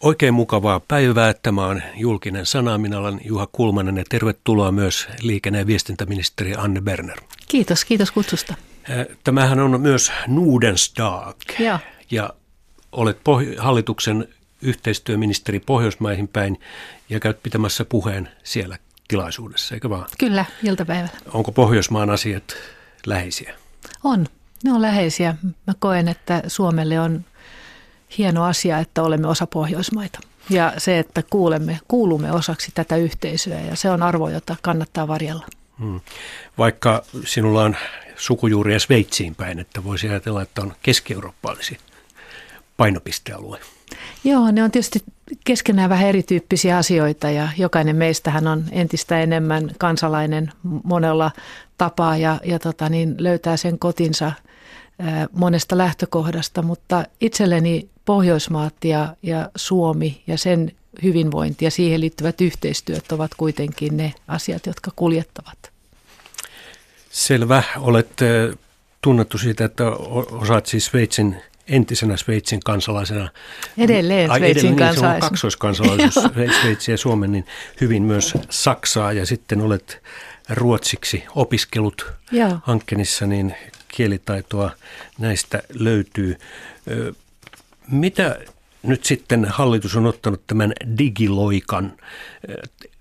Oikein mukavaa päivää. Tämä on julkinen sana. Minä olen Juha Kulmanen ja tervetuloa myös liikenne- ja viestintäministeri Anne Berner. Kiitos, kiitos kutsusta. Tämähän on myös Nudensdag. Ja, ja olet hallituksen yhteistyöministeri Pohjoismaihin päin ja käyt pitämässä puheen siellä tilaisuudessa, eikö vaan? kyllä, iltapäivällä. Onko Pohjoismaan asiat läheisiä? On, ne on läheisiä. Mä koen, että Suomelle on hieno asia, että olemme osa Pohjoismaita. Ja se, että kuulemme, kuulumme osaksi tätä yhteisöä ja se on arvo, jota kannattaa varjella. Hmm. Vaikka sinulla on sukujuuria Sveitsiin päin, että voisi ajatella, että on keski-eurooppalaisia painopistealue. Joo, ne on tietysti keskenään vähän erityyppisiä asioita ja jokainen meistähän on entistä enemmän kansalainen monella tapaa ja, ja tota, niin löytää sen kotinsa monesta lähtökohdasta, mutta itselleni Pohjoismaat ja, ja Suomi ja sen hyvinvointi ja siihen liittyvät yhteistyöt ovat kuitenkin ne asiat, jotka kuljettavat. Selvä. Olet tunnettu siitä, että osaat siis Sveitsin entisenä Sveitsin kansalaisena. Edelleen Ai, Sveitsin edelleen, niin, se on kansalaisena. kaksoiskansalaisuus, Sveitsi ja Suomen, niin hyvin myös Saksaa ja sitten olet ruotsiksi opiskelut Joo. Hankkenissa, niin kielitaitoa näistä löytyy. Mitä nyt sitten hallitus on ottanut tämän digiloikan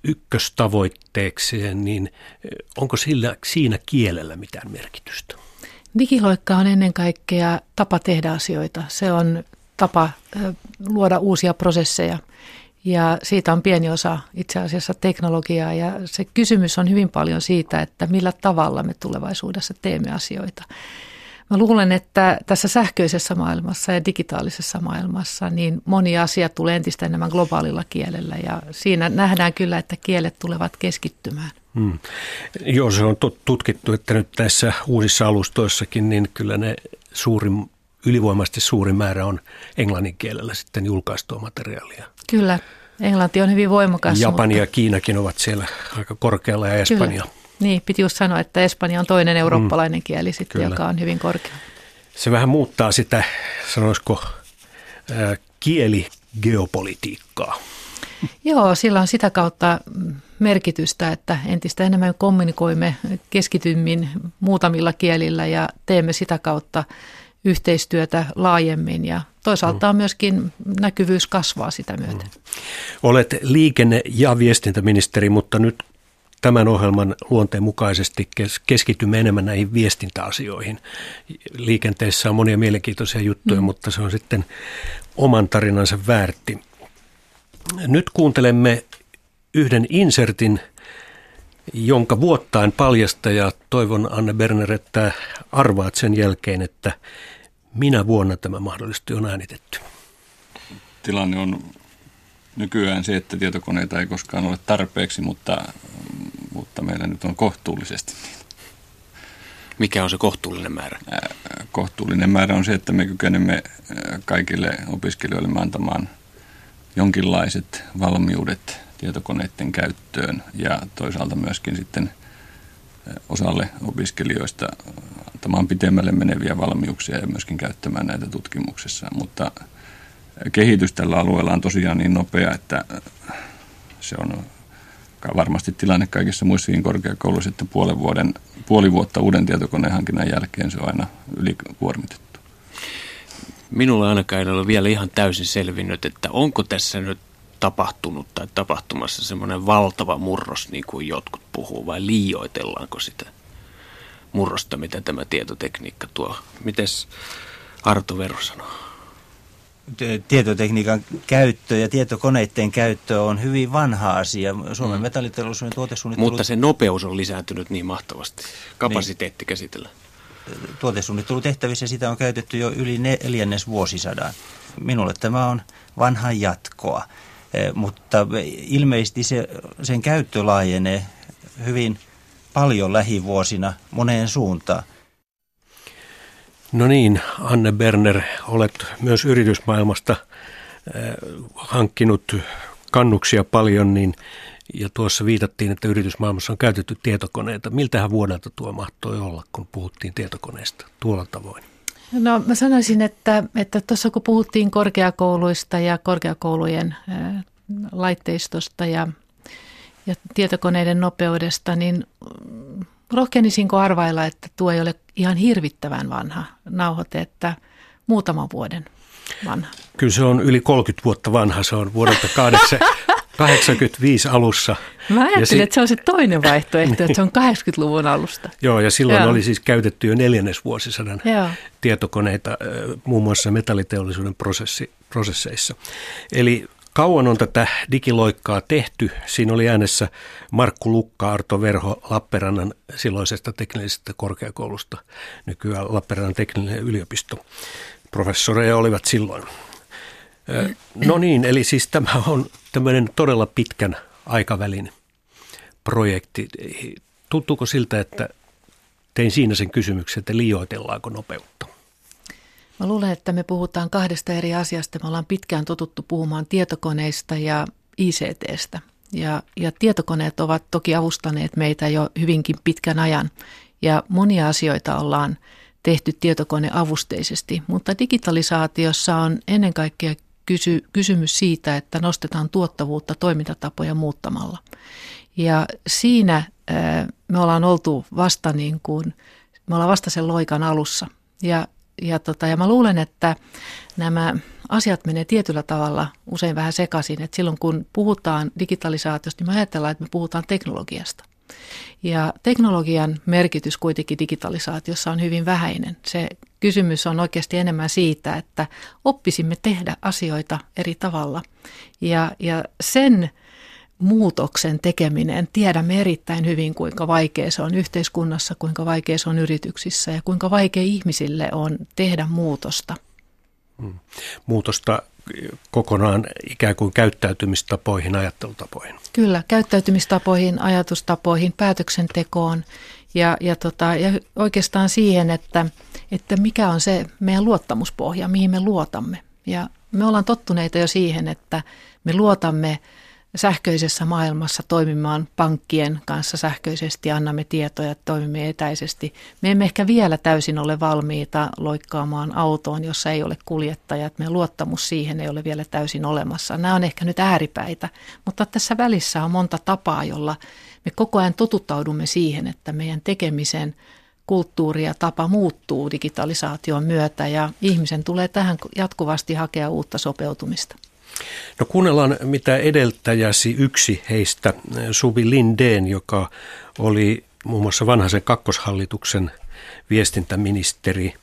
ykköstavoitteekseen, niin onko sillä, siinä kielellä mitään merkitystä? Digiloikka on ennen kaikkea tapa tehdä asioita. Se on tapa luoda uusia prosesseja ja siitä on pieni osa itse asiassa teknologiaa ja se kysymys on hyvin paljon siitä, että millä tavalla me tulevaisuudessa teemme asioita. Mä luulen, että tässä sähköisessä maailmassa ja digitaalisessa maailmassa niin moni asia tulee entistä enemmän globaalilla kielellä ja siinä nähdään kyllä, että kielet tulevat keskittymään. Hmm. Joo, se on tutkittu, että nyt näissä uusissa alustoissakin, niin kyllä ne suurin, ylivoimaisesti suurin määrä on englannin kielellä sitten julkaistua materiaalia. Kyllä, englanti on hyvin voimakas. Japani mutta- ja Kiinakin ovat siellä aika korkealla ja Espanja. Kyllä. Niin, piti just sanoa, että Espanja on toinen eurooppalainen kieli sitten, Kyllä. joka on hyvin korkea. Se vähän muuttaa sitä, sanoisiko, ää, kieligeopolitiikkaa. Joo, sillä on sitä kautta merkitystä, että entistä enemmän kommunikoimme keskitymmin muutamilla kielillä ja teemme sitä kautta yhteistyötä laajemmin ja toisaalta myöskin näkyvyys kasvaa sitä myöten. Olet liikenne- ja viestintäministeri, mutta nyt tämän ohjelman luonteen mukaisesti kes- keskitymme enemmän näihin viestintäasioihin. Liikenteessä on monia mielenkiintoisia juttuja, mm. mutta se on sitten oman tarinansa väärti. Nyt kuuntelemme yhden insertin, jonka vuottain paljasta ja toivon Anne Berner, että arvaat sen jälkeen, että minä vuonna tämä mahdollisesti on äänitetty. tilanne on nykyään se, että tietokoneita ei koskaan ole tarpeeksi, mutta, mutta meillä nyt on kohtuullisesti. Mikä on se kohtuullinen määrä? Ää, Kohtuullinen määrä on se, että me kykenemme kaikille opiskelijoille antamaan jonkinlaiset valmiudet tietokoneiden käyttöön ja toisaalta myöskin sitten osalle opiskelijoista antamaan pitemmälle meneviä valmiuksia ja myöskin käyttämään näitä tutkimuksessa. Mutta kehitys tällä alueella on tosiaan niin nopea, että se on varmasti tilanne kaikissa muissakin korkeakouluissa, että puolen vuoden, puoli vuotta uuden tietokoneen hankinnan jälkeen se on aina ylikuormitettu. Minulla ainakaan ei ole vielä ihan täysin selvinnyt, että onko tässä nyt tapahtunut tai tapahtumassa semmoinen valtava murros, niin kuin jotkut puhuu, vai liioitellaanko sitä murrosta, mitä tämä tietotekniikka tuo. Mites Arto Vero sanoo? Tietotekniikan käyttö ja tietokoneiden käyttö on hyvin vanha asia. Suomen mm. metalliteollisuuden tuotesuunnittelu, Mutta se nopeus on lisääntynyt niin mahtavasti. Kapasiteetti käsitellä. tuotesuunnittelutehtävissä sitä on käytetty jo yli neljännes vuosisadan. Minulle tämä on vanha jatkoa, mutta ilmeisesti se, sen käyttö laajenee hyvin paljon lähivuosina moneen suuntaan. No niin, Anne Berner, olet myös yritysmaailmasta äh, hankkinut kannuksia paljon, niin, ja tuossa viitattiin, että yritysmaailmassa on käytetty tietokoneita. Miltähän vuodelta tuo mahtoi olla, kun puhuttiin tietokoneesta tuolla tavoin? No mä sanoisin, että, että tuossa kun puhuttiin korkeakouluista ja korkeakoulujen laitteistosta ja, ja tietokoneiden nopeudesta, niin rohkenisinko arvailla, että tuo ei ole ihan hirvittävän vanha nauhoite, että muutaman vuoden vanha. Kyllä se on yli 30 vuotta vanha, se on vuodelta 85 alussa. Mä ajattelin, si- että se on se toinen vaihtoehto, että se on 80-luvun alusta. Joo, ja silloin Joo. oli siis käytetty jo neljännesvuosisadan Joo. tietokoneita muun muassa metalliteollisuuden prosessi, prosesseissa. Eli kauan on tätä digiloikkaa tehty. Siinä oli äänessä Markku Lukka, Arto Verho Lappeenrannan silloisesta teknillisestä korkeakoulusta, nykyään Lappeenrannan teknillinen yliopisto. Professoreja olivat silloin. No niin, eli siis tämä on tämmöinen todella pitkän aikavälin projekti. Tuntuuko siltä, että tein siinä sen kysymyksen, että liioitellaanko nopeutta? Mä luulen, että me puhutaan kahdesta eri asiasta. Me ollaan pitkään totuttu puhumaan tietokoneista ja ICTstä. Ja, ja tietokoneet ovat toki avustaneet meitä jo hyvinkin pitkän ajan. Ja monia asioita ollaan tehty tietokoneavusteisesti, mutta digitalisaatiossa on ennen kaikkea kysy, kysymys siitä, että nostetaan tuottavuutta toimintatapoja muuttamalla. Ja siinä me ollaan oltu vasta niin kuin, me ollaan vasta sen loikan alussa. Ja, ja, tota, ja mä luulen, että nämä asiat menee tietyllä tavalla usein vähän sekaisin. Että silloin kun puhutaan digitalisaatiosta, niin me ajatellaan, että me puhutaan teknologiasta. Ja teknologian merkitys kuitenkin digitalisaatiossa on hyvin vähäinen. Se kysymys on oikeasti enemmän siitä, että oppisimme tehdä asioita eri tavalla. Ja, ja sen muutoksen tekeminen, tiedämme erittäin hyvin, kuinka vaikea se on yhteiskunnassa, kuinka vaikea se on yrityksissä ja kuinka vaikea ihmisille on tehdä muutosta. Hmm. Muutosta kokonaan ikään kuin käyttäytymistapoihin, ajattelutapoihin. Kyllä, käyttäytymistapoihin, ajatustapoihin, päätöksentekoon ja, ja, tota, ja oikeastaan siihen, että, että mikä on se meidän luottamuspohja, mihin me luotamme. Ja me ollaan tottuneita jo siihen, että me luotamme sähköisessä maailmassa toimimaan pankkien kanssa sähköisesti, annamme tietoja, toimimme etäisesti. Me emme ehkä vielä täysin ole valmiita loikkaamaan autoon, jossa ei ole kuljettajat. Meidän luottamus siihen ei ole vielä täysin olemassa. Nämä on ehkä nyt ääripäitä, mutta tässä välissä on monta tapaa, jolla me koko ajan totuttaudumme siihen, että meidän tekemisen kulttuuri ja tapa muuttuu digitalisaation myötä ja ihmisen tulee tähän jatkuvasti hakea uutta sopeutumista. No kuunnellaan, mitä edeltäjäsi yksi heistä, Suvi Lindeen, joka oli muun muassa vanhaisen kakkoshallituksen viestintäministeri,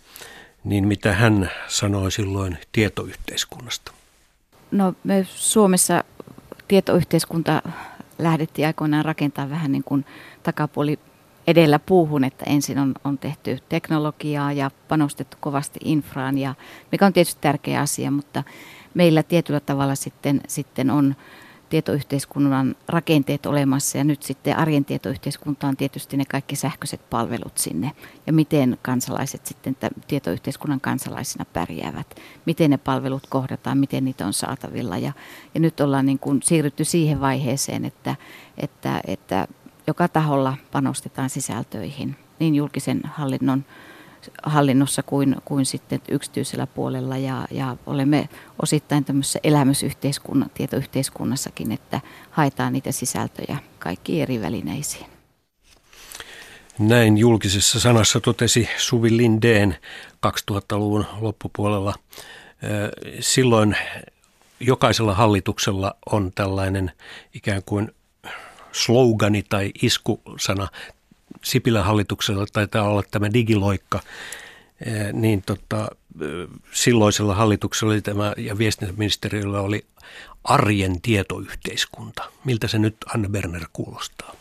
niin mitä hän sanoi silloin tietoyhteiskunnasta? No me Suomessa tietoyhteiskunta lähdettiin aikoinaan rakentaa vähän niin kuin takapuoli edellä puuhun, että ensin on, on tehty teknologiaa ja panostettu kovasti infraan, ja, mikä on tietysti tärkeä asia, mutta meillä tietyllä tavalla sitten, sitten on tietoyhteiskunnan rakenteet olemassa ja nyt sitten arjen tietoyhteiskunta on tietysti ne kaikki sähköiset palvelut sinne. Ja miten kansalaiset sitten tietoyhteiskunnan kansalaisina pärjäävät, miten ne palvelut kohdataan, miten niitä on saatavilla. Ja, ja nyt ollaan niin kuin siirrytty siihen vaiheeseen, että, että, että joka taholla panostetaan sisältöihin niin julkisen hallinnon hallinnossa kuin, kuin sitten yksityisellä puolella ja, ja olemme osittain tämmöisessä elämysyhteiskunnan, tietoyhteiskunnassakin, että haetaan niitä sisältöjä kaikki eri välineisiin. Näin julkisessa sanassa totesi Suvi Lindeen 2000-luvun loppupuolella. Silloin jokaisella hallituksella on tällainen ikään kuin slogani tai iskusana Sipilän hallituksella taitaa olla tämä digiloikka, eh, niin tota, eh, silloisella hallituksella oli tämä ja viestintäministeriöllä oli arjen tietoyhteiskunta. Miltä se nyt Anne Berner kuulostaa?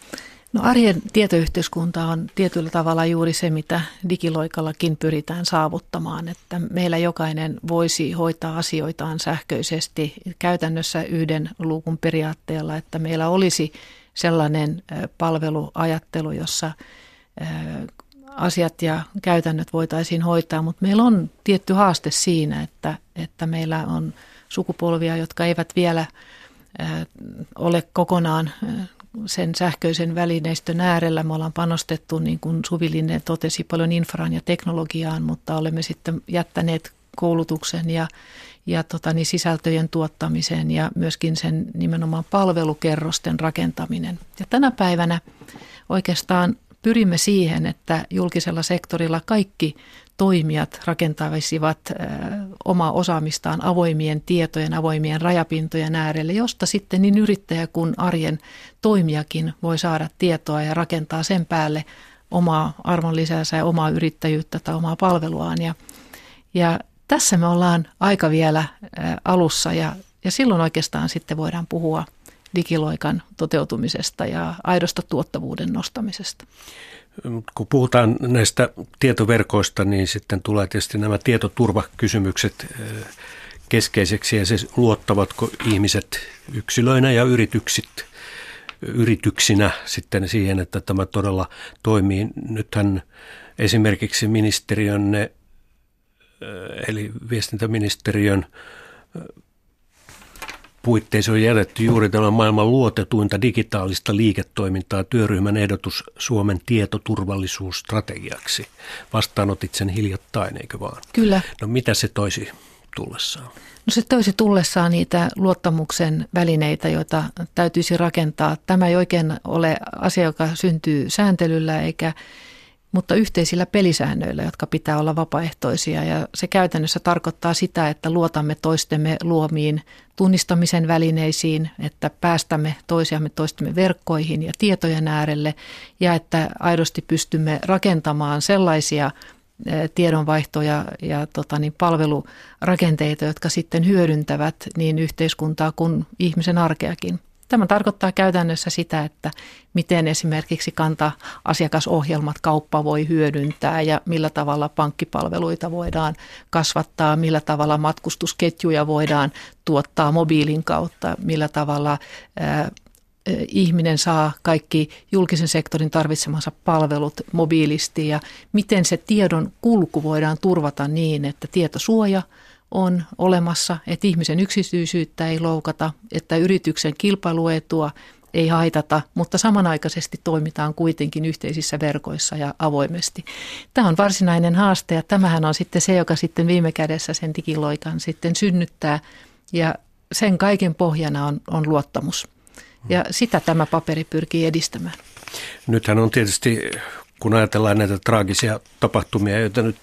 No arjen tietoyhteiskunta on tietyllä tavalla juuri se, mitä digiloikallakin pyritään saavuttamaan, että meillä jokainen voisi hoitaa asioitaan sähköisesti käytännössä yhden luukun periaatteella, että meillä olisi sellainen palveluajattelu, jossa asiat ja käytännöt voitaisiin hoitaa, mutta meillä on tietty haaste siinä, että, että meillä on sukupolvia, jotka eivät vielä ole kokonaan sen sähköisen välineistön äärellä. Me ollaan panostettu, niin kuin Suvilinen totesi, paljon infraan ja teknologiaan, mutta olemme sitten jättäneet koulutuksen ja, ja tota, niin sisältöjen tuottamisen ja myöskin sen nimenomaan palvelukerrosten rakentaminen. Ja tänä päivänä oikeastaan pyrimme siihen, että julkisella sektorilla kaikki toimijat rakentaisivat omaa osaamistaan avoimien tietojen, avoimien rajapintojen äärelle, josta sitten niin yrittäjä kuin arjen toimijakin voi saada tietoa ja rakentaa sen päälle omaa arvonlisänsä ja omaa yrittäjyyttä tai omaa palveluaan. Ja, ja tässä me ollaan aika vielä alussa ja, ja silloin oikeastaan sitten voidaan puhua digiloikan toteutumisesta ja aidosta tuottavuuden nostamisesta. Kun puhutaan näistä tietoverkoista, niin sitten tulee tietysti nämä tietoturvakysymykset keskeiseksi ja se luottavatko ihmiset yksilöinä ja yrityksit, yrityksinä sitten siihen, että tämä todella toimii. Nythän esimerkiksi ministeriön eli viestintäministeriön puitteissa on jätetty juuri tämän maailman luotetuinta digitaalista liiketoimintaa työryhmän ehdotus Suomen tietoturvallisuusstrategiaksi. Vastaanotit sen hiljattain, eikö vaan? Kyllä. No mitä se toisi tullessaan? No se toisi tullessaan niitä luottamuksen välineitä, joita täytyisi rakentaa. Tämä ei oikein ole asia, joka syntyy sääntelyllä eikä mutta yhteisillä pelisäännöillä, jotka pitää olla vapaaehtoisia. Ja se käytännössä tarkoittaa sitä, että luotamme toistemme luomiin tunnistamisen välineisiin, että päästämme toisiamme toistemme verkkoihin ja tietojen äärelle ja että aidosti pystymme rakentamaan sellaisia tiedonvaihtoja ja tota, niin palvelurakenteita, jotka sitten hyödyntävät niin yhteiskuntaa kuin ihmisen arkeakin. Tämä tarkoittaa käytännössä sitä, että miten esimerkiksi kanta-asiakasohjelmat kauppa voi hyödyntää ja millä tavalla pankkipalveluita voidaan kasvattaa, millä tavalla matkustusketjuja voidaan tuottaa mobiilin kautta, millä tavalla ihminen saa kaikki julkisen sektorin tarvitsemansa palvelut mobiilisti ja miten se tiedon kulku voidaan turvata niin, että tietosuoja – on olemassa, että ihmisen yksityisyyttä ei loukata, että yrityksen kilpailuetua ei haitata, mutta samanaikaisesti toimitaan kuitenkin yhteisissä verkoissa ja avoimesti. Tämä on varsinainen haaste ja tämähän on sitten se, joka sitten viime kädessä sen digiloikan sitten synnyttää ja sen kaiken pohjana on, on luottamus. Ja sitä tämä paperi pyrkii edistämään. Nythän on tietysti, kun ajatellaan näitä traagisia tapahtumia, joita nyt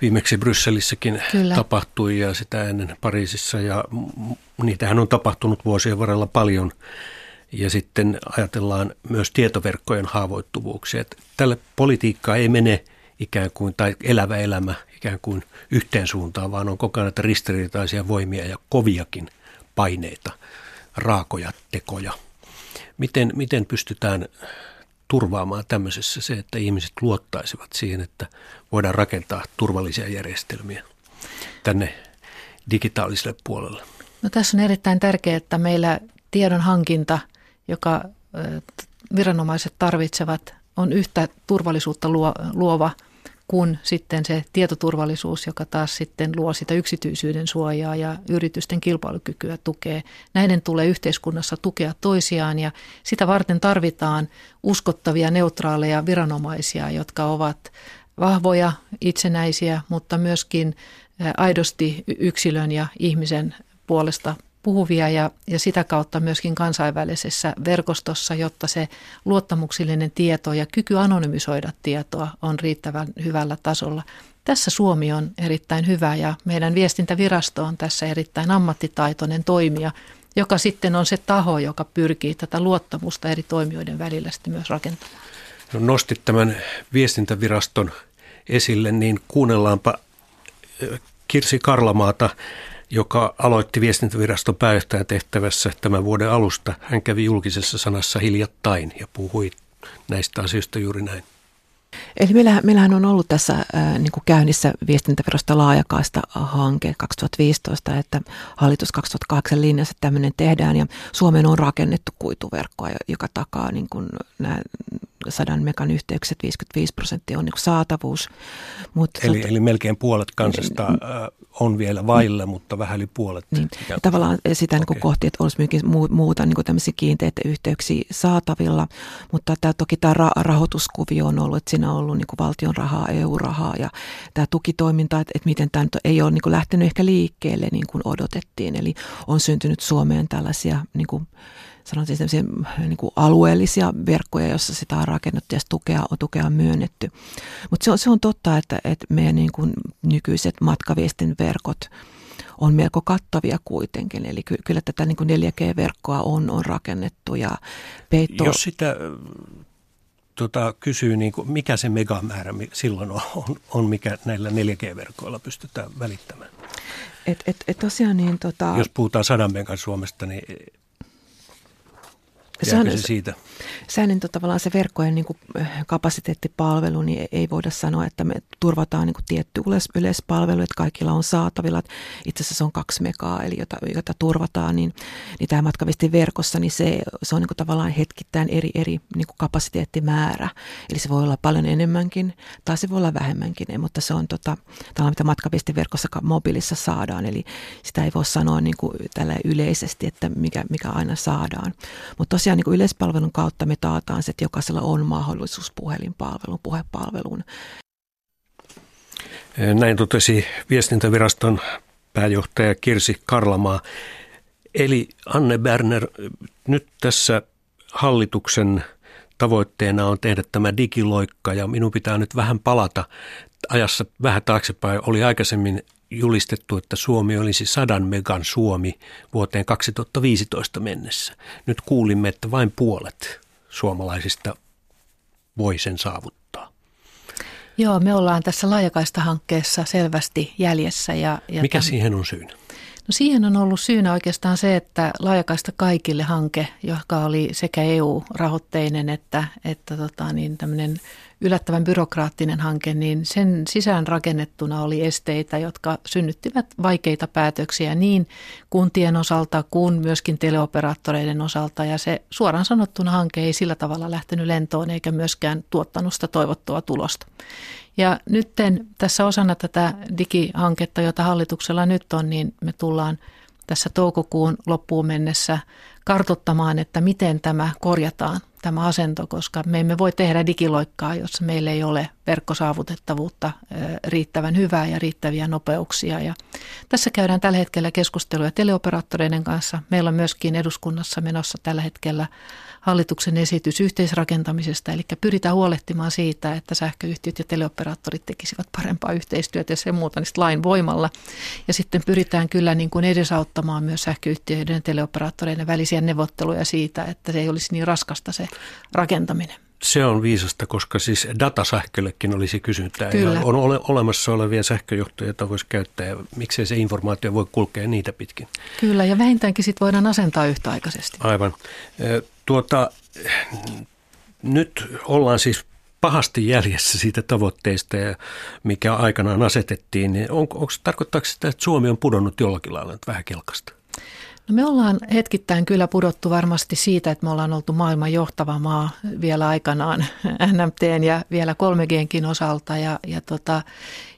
viimeksi Brysselissäkin Kyllä. tapahtui ja sitä ennen Pariisissa ja niitähän on tapahtunut vuosien varrella paljon. Ja sitten ajatellaan myös tietoverkkojen haavoittuvuuksia. Että tälle politiikkaa ei mene ikään kuin, tai elävä elämä ikään kuin yhteen suuntaan, vaan on koko ajan näitä ristiriitaisia voimia ja koviakin paineita, raakoja tekoja. Miten, miten pystytään turvaamaan tämmöisessä se, että ihmiset luottaisivat siihen, että voidaan rakentaa turvallisia järjestelmiä tänne digitaaliselle puolelle? No tässä on erittäin tärkeää, että meillä tiedon hankinta, joka viranomaiset tarvitsevat, on yhtä turvallisuutta luova – kuin sitten se tietoturvallisuus, joka taas sitten luo sitä yksityisyyden suojaa ja yritysten kilpailukykyä tukee. Näiden tulee yhteiskunnassa tukea toisiaan ja sitä varten tarvitaan uskottavia, neutraaleja viranomaisia, jotka ovat vahvoja, itsenäisiä, mutta myöskin aidosti yksilön ja ihmisen puolesta puhuvia ja, ja sitä kautta myöskin kansainvälisessä verkostossa, jotta se luottamuksellinen tieto ja kyky anonymisoida tietoa on riittävän hyvällä tasolla. Tässä Suomi on erittäin hyvä ja meidän viestintävirasto on tässä erittäin ammattitaitoinen toimija, joka sitten on se taho, joka pyrkii tätä luottamusta eri toimijoiden välillä sitten myös rakentamaan. No nostit tämän viestintäviraston esille, niin kuunnellaanpa Kirsi Karlamaata joka aloitti viestintäviraston pääjohtajan tehtävässä tämän vuoden alusta. Hän kävi julkisessa sanassa hiljattain ja puhui näistä asioista juuri näin. Eli meillähän, meillähän on ollut tässä ää, niin kuin käynnissä viestintävirasta laajakaista hanke 2015, että hallitus 2008 linjassa tämmöinen tehdään ja Suomeen on rakennettu kuituverkkoa, joka takaa niin kuin nämä sadan megan yhteykset, 55 prosenttia on niin saatavuus. Mutta eli, eli melkein puolet kansasta niin, on vielä vailla, mutta vähän yli puolet. Niin. Tavallaan sitä okay. niin kohti, että olisi myöskin muuta niin tämmöisiä kiinteitä yhteyksiä saatavilla, mutta tämä, toki tämä rahoituskuvio on ollut, että siinä on ollut niin valtion rahaa, EU-rahaa ja tämä tukitoiminta, että, että miten tämä nyt ei ole niin lähtenyt ehkä liikkeelle niin kuin odotettiin. Eli on syntynyt Suomeen tällaisia niin kuin, sanoisin niin kuin alueellisia verkkoja, joissa sitä on rakennettu ja tukea, tukea on myönnetty. Mutta se on, se on totta, että, että meidän niin kuin nykyiset matkaviestin verkot on melko kattavia kuitenkin. Eli ky- kyllä tätä niin kuin 4G-verkkoa on, on rakennettu ja peitto... Jos sitä tota, kysyy, niin kuin, mikä se megamäärä silloin on, on, on, mikä näillä 4G-verkoilla pystytään välittämään? Et, et, et tosiaan niin, tota... Jos puhutaan sadan megan Suomesta, niin Se, se siitä? Sehän niin, tavallaan se verkkojen niin kuin, kapasiteettipalvelu, niin ei voida sanoa, että me turvataan niin kuin, tietty yleis- yleispalvelu, että kaikilla on saatavilla. Itse asiassa se on kaksi megaa, eli jota, jota turvataan, niin, niin tämä matkaviestin verkossa, niin se, se on niin kuin, tavallaan hetkittäin eri, eri niin kuin kapasiteettimäärä. Eli se voi olla paljon enemmänkin, tai se voi olla vähemmänkin, mutta se on tota, tällä, mitä matkaviestin verkossa mobiilissa saadaan. Eli sitä ei voi sanoa niin kuin, tällä yleisesti, että mikä, mikä aina saadaan. Mutta tosiaan niin kuin yleispalvelun kautta me taataan se, että jokaisella on mahdollisuus puhelinpalveluun, puhepalveluun. Näin totesi viestintäviraston pääjohtaja Kirsi Karlamaa. Eli Anne Berner, nyt tässä hallituksen tavoitteena on tehdä tämä digiloikka ja minun pitää nyt vähän palata ajassa vähän taaksepäin. Oli aikaisemmin julistettu, että Suomi olisi sadan megan Suomi vuoteen 2015 mennessä. Nyt kuulimme, että vain puolet suomalaisista voi sen saavuttaa. Joo, me ollaan tässä laajakaista hankkeessa selvästi jäljessä. Ja, ja Mikä tämän... siihen on syynä? No siihen on ollut syynä oikeastaan se, että laajakaista kaikille hanke, joka oli sekä EU-rahoitteinen että, että tota, niin tämmöinen yllättävän byrokraattinen hanke, niin sen sisään rakennettuna oli esteitä, jotka synnyttivät vaikeita päätöksiä niin kuntien osalta kuin myöskin teleoperaattoreiden osalta. Ja se suoraan sanottuna hanke ei sillä tavalla lähtenyt lentoon eikä myöskään tuottanut sitä toivottua tulosta. Ja nyt tässä osana tätä digihanketta, jota hallituksella nyt on, niin me tullaan tässä toukokuun loppuun mennessä kartottamaan, että miten tämä korjataan, tämä asento, koska me emme voi tehdä digiloikkaa, jos meillä ei ole verkkosaavutettavuutta riittävän hyvää ja riittäviä nopeuksia. Ja tässä käydään tällä hetkellä keskusteluja teleoperaattoreiden kanssa. Meillä on myöskin eduskunnassa menossa tällä hetkellä hallituksen esitys yhteisrakentamisesta, eli pyritään huolehtimaan siitä, että sähköyhtiöt ja teleoperaattorit tekisivät parempaa yhteistyötä ja sen muuta niistä lain voimalla. Ja sitten pyritään kyllä niin kuin edesauttamaan myös sähköyhtiöiden ja teleoperaattoreiden välisiä neuvotteluja siitä, että se ei olisi niin raskasta se rakentaminen. Se on viisasta, koska siis datasähköllekin olisi kysyntää. Kyllä. Ja on ole, olemassa olevia sähköjohtoja, joita voisi käyttää ja miksei se informaatio voi kulkea niitä pitkin. Kyllä ja vähintäänkin sitten voidaan asentaa yhtäaikaisesti. Aivan. Tuota, nyt ollaan siis pahasti jäljessä siitä tavoitteista, mikä aikanaan asetettiin. Niin on, onko, tarkoittaako sitä, että Suomi on pudonnut jollakin lailla vähän kelkasta? No me ollaan hetkittäin kyllä pudottu varmasti siitä, että me ollaan oltu maailman johtava maa vielä aikanaan NMTn ja vielä 3Gnkin osalta. Ja, ja, tota,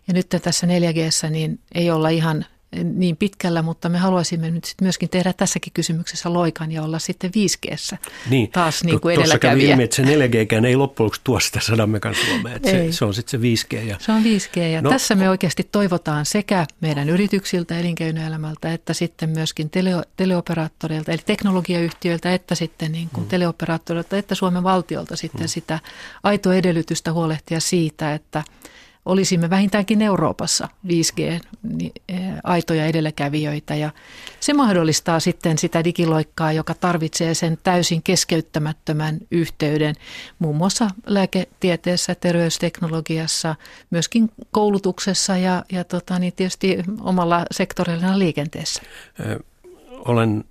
ja nyt tässä 4Gssä niin ei olla ihan niin pitkällä, mutta me haluaisimme nyt sit myöskin tehdä tässäkin kysymyksessä loikan ja olla sitten 5G niin, taas niin kuin edelläkävijä. Tuossa ilmi, että se 4G ei loppujen lopuksi tuo sitä 100 megan Suomea, että se, se on sitten se 5G. Ja... Se on 5G ja no, tässä me oikeasti toivotaan sekä meidän yrityksiltä, elinkeinoelämältä, että sitten myöskin tele, teleoperaattoreilta, eli teknologiayhtiöiltä, että sitten niin kuin hmm. teleoperaattoreilta, että Suomen valtiolta sitten hmm. sitä aitoa edellytystä huolehtia siitä, että – olisimme vähintäänkin Euroopassa 5G-aitoja edelläkävijöitä. Ja se mahdollistaa sitten sitä digiloikkaa, joka tarvitsee sen täysin keskeyttämättömän yhteyden muun muassa lääketieteessä, terveysteknologiassa, myöskin koulutuksessa ja, ja tota, niin tietysti omalla sektorilla liikenteessä. Olen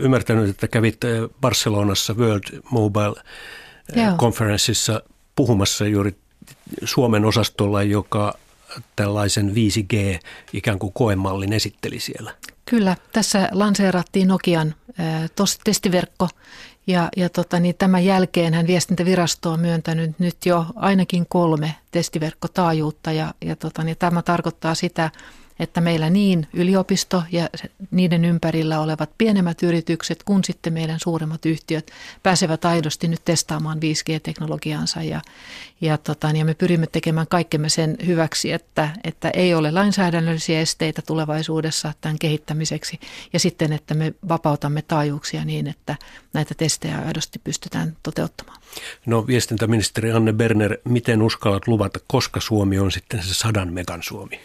ymmärtänyt, että kävit Barcelonassa World Mobile Conferenceissa puhumassa juuri Suomen osastolla, joka tällaisen 5G ikään kuin koemallin esitteli siellä. Kyllä, tässä lanseerattiin Nokian testiverkko. Ja, ja tota, niin tämän jälkeen hän viestintävirasto on myöntänyt nyt jo ainakin kolme testiverkkotaajuutta. Ja, ja tota, niin tämä tarkoittaa sitä, että meillä niin yliopisto ja niiden ympärillä olevat pienemmät yritykset kuin sitten meidän suuremmat yhtiöt pääsevät aidosti nyt testaamaan 5G-teknologiansa ja, ja, tota, ja me pyrimme tekemään kaikkemme sen hyväksi, että, että ei ole lainsäädännöllisiä esteitä tulevaisuudessa tämän kehittämiseksi ja sitten, että me vapautamme taajuuksia niin, että näitä testejä aidosti pystytään toteuttamaan. No viestintäministeri Anne Berner, miten uskallat luvata, koska Suomi on sitten se sadan megan Suomi?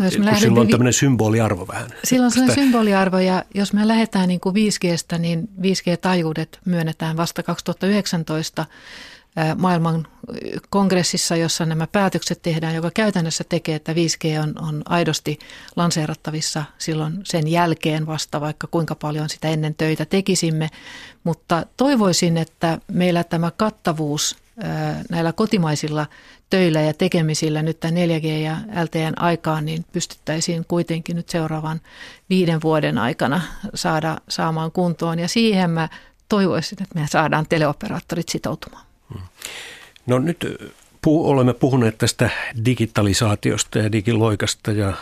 No jos me silloin on tämmöinen symboliarvo vähän. Silloin on symboliarvo ja jos me lähdetään niin kuin 5Gstä, niin 5G-taajuudet myönnetään vasta 2019 maailman kongressissa, jossa nämä päätökset tehdään, joka käytännössä tekee, että 5G on, on aidosti lanseerattavissa silloin sen jälkeen vasta, vaikka kuinka paljon sitä ennen töitä tekisimme. Mutta toivoisin, että meillä tämä kattavuus näillä kotimaisilla töillä ja tekemisillä nyt tämän 4G ja LTN aikaan, niin pystyttäisiin kuitenkin nyt seuraavan viiden vuoden aikana saada saamaan kuntoon. Ja siihen mä toivoisin, että me saadaan teleoperaattorit sitoutumaan. Hmm. No nyt puh- olemme puhuneet tästä digitalisaatiosta ja digiloikasta ja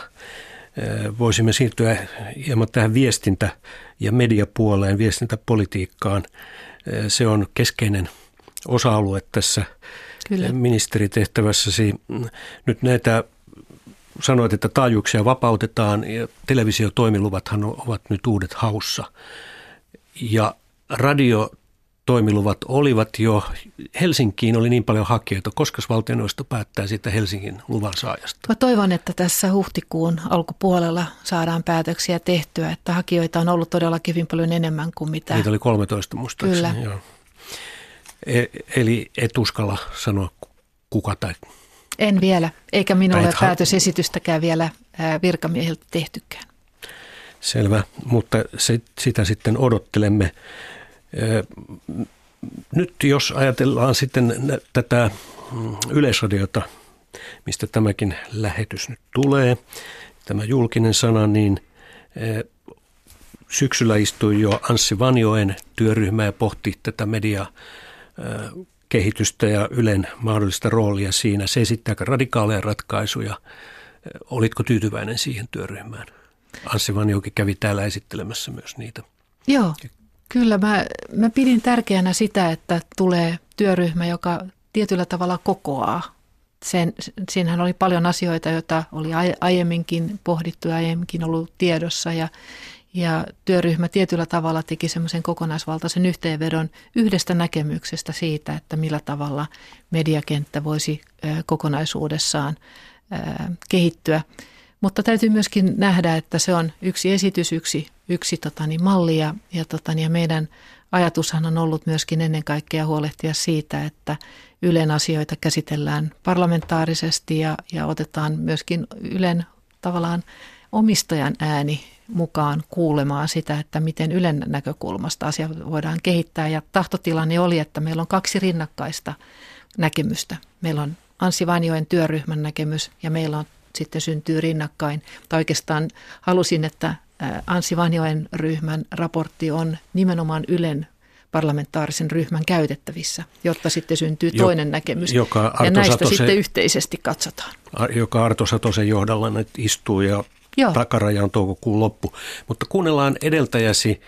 voisimme siirtyä hieman tähän viestintä- ja mediapuoleen, viestintäpolitiikkaan. Se on keskeinen osa-alue tässä Kyllä. ministeritehtävässäsi. Nyt näitä sanoit, että taajuuksia vapautetaan ja televisiotoimiluvathan ovat nyt uudet haussa. Ja radio toimiluvat olivat jo, Helsinkiin oli niin paljon hakijoita, koska valtioneuvosto päättää siitä Helsingin luvan saajasta? Mä toivon, että tässä huhtikuun alkupuolella saadaan päätöksiä tehtyä, että hakijoita on ollut todellakin hyvin paljon enemmän kuin mitä. Niitä oli 13 muistaakseni. Kyllä. Joo. E, eli et uskalla sanoa kuka tai... En vielä, eikä minulle ole päätösesitystäkään vielä virkamiehiltä tehtykään. Selvä, mutta se, sitä sitten odottelemme. Nyt jos ajatellaan sitten tätä mm, yleisradiota, mistä tämäkin lähetys nyt tulee, tämä julkinen sana, niin syksyllä istui jo Anssi Vanjoen työryhmä ja pohti tätä mediaa kehitystä ja Ylen mahdollista roolia siinä. Se esittää radikaaleja ratkaisuja. Olitko tyytyväinen siihen työryhmään? Anssi Vanjoki kävi täällä esittelemässä myös niitä. Joo, kyllä. Mä, mä pidin tärkeänä sitä, että tulee työryhmä, joka tietyllä tavalla kokoaa. Sen, siinähän oli paljon asioita, joita oli aiemminkin pohdittu ja aiemminkin ollut tiedossa ja, ja työryhmä tietyllä tavalla teki semmoisen kokonaisvaltaisen yhteenvedon yhdestä näkemyksestä siitä, että millä tavalla mediakenttä voisi kokonaisuudessaan kehittyä. Mutta täytyy myöskin nähdä, että se on yksi esitys, yksi, yksi totani, malli ja, ja, totani, ja meidän ajatushan on ollut myöskin ennen kaikkea huolehtia siitä, että Ylen asioita käsitellään parlamentaarisesti ja, ja otetaan myöskin Ylen tavallaan omistajan ääni mukaan kuulemaan sitä, että miten Ylen näkökulmasta asia voidaan kehittää. Ja tahtotilani oli, että meillä on kaksi rinnakkaista näkemystä. Meillä on Anssi Vanjoen työryhmän näkemys ja meillä on sitten syntyy rinnakkain. Tai oikeastaan halusin, että Anssi Vanjoen ryhmän raportti on nimenomaan Ylen parlamentaarisen ryhmän käytettävissä, jotta sitten syntyy toinen jo, näkemys. Joka Arto ja näistä Satosen, sitten yhteisesti katsotaan. Joka Arto Satosen johdalla nyt istuu ja Joo. takaraja on toukokuun loppu. Mutta kuunnellaan edeltäjäsi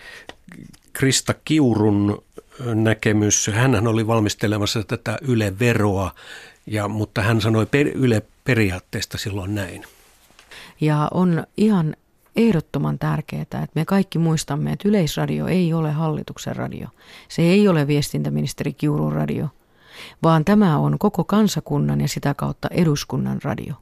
Krista Kiurun näkemys. Hänhän oli valmistelemassa tätä Yle-veroa, ja, mutta hän sanoi per, Yle-periaatteesta silloin näin. Ja on ihan ehdottoman tärkeää, että me kaikki muistamme, että Yleisradio ei ole hallituksen radio. Se ei ole viestintäministeri Kiurun radio, vaan tämä on koko kansakunnan ja sitä kautta eduskunnan radio.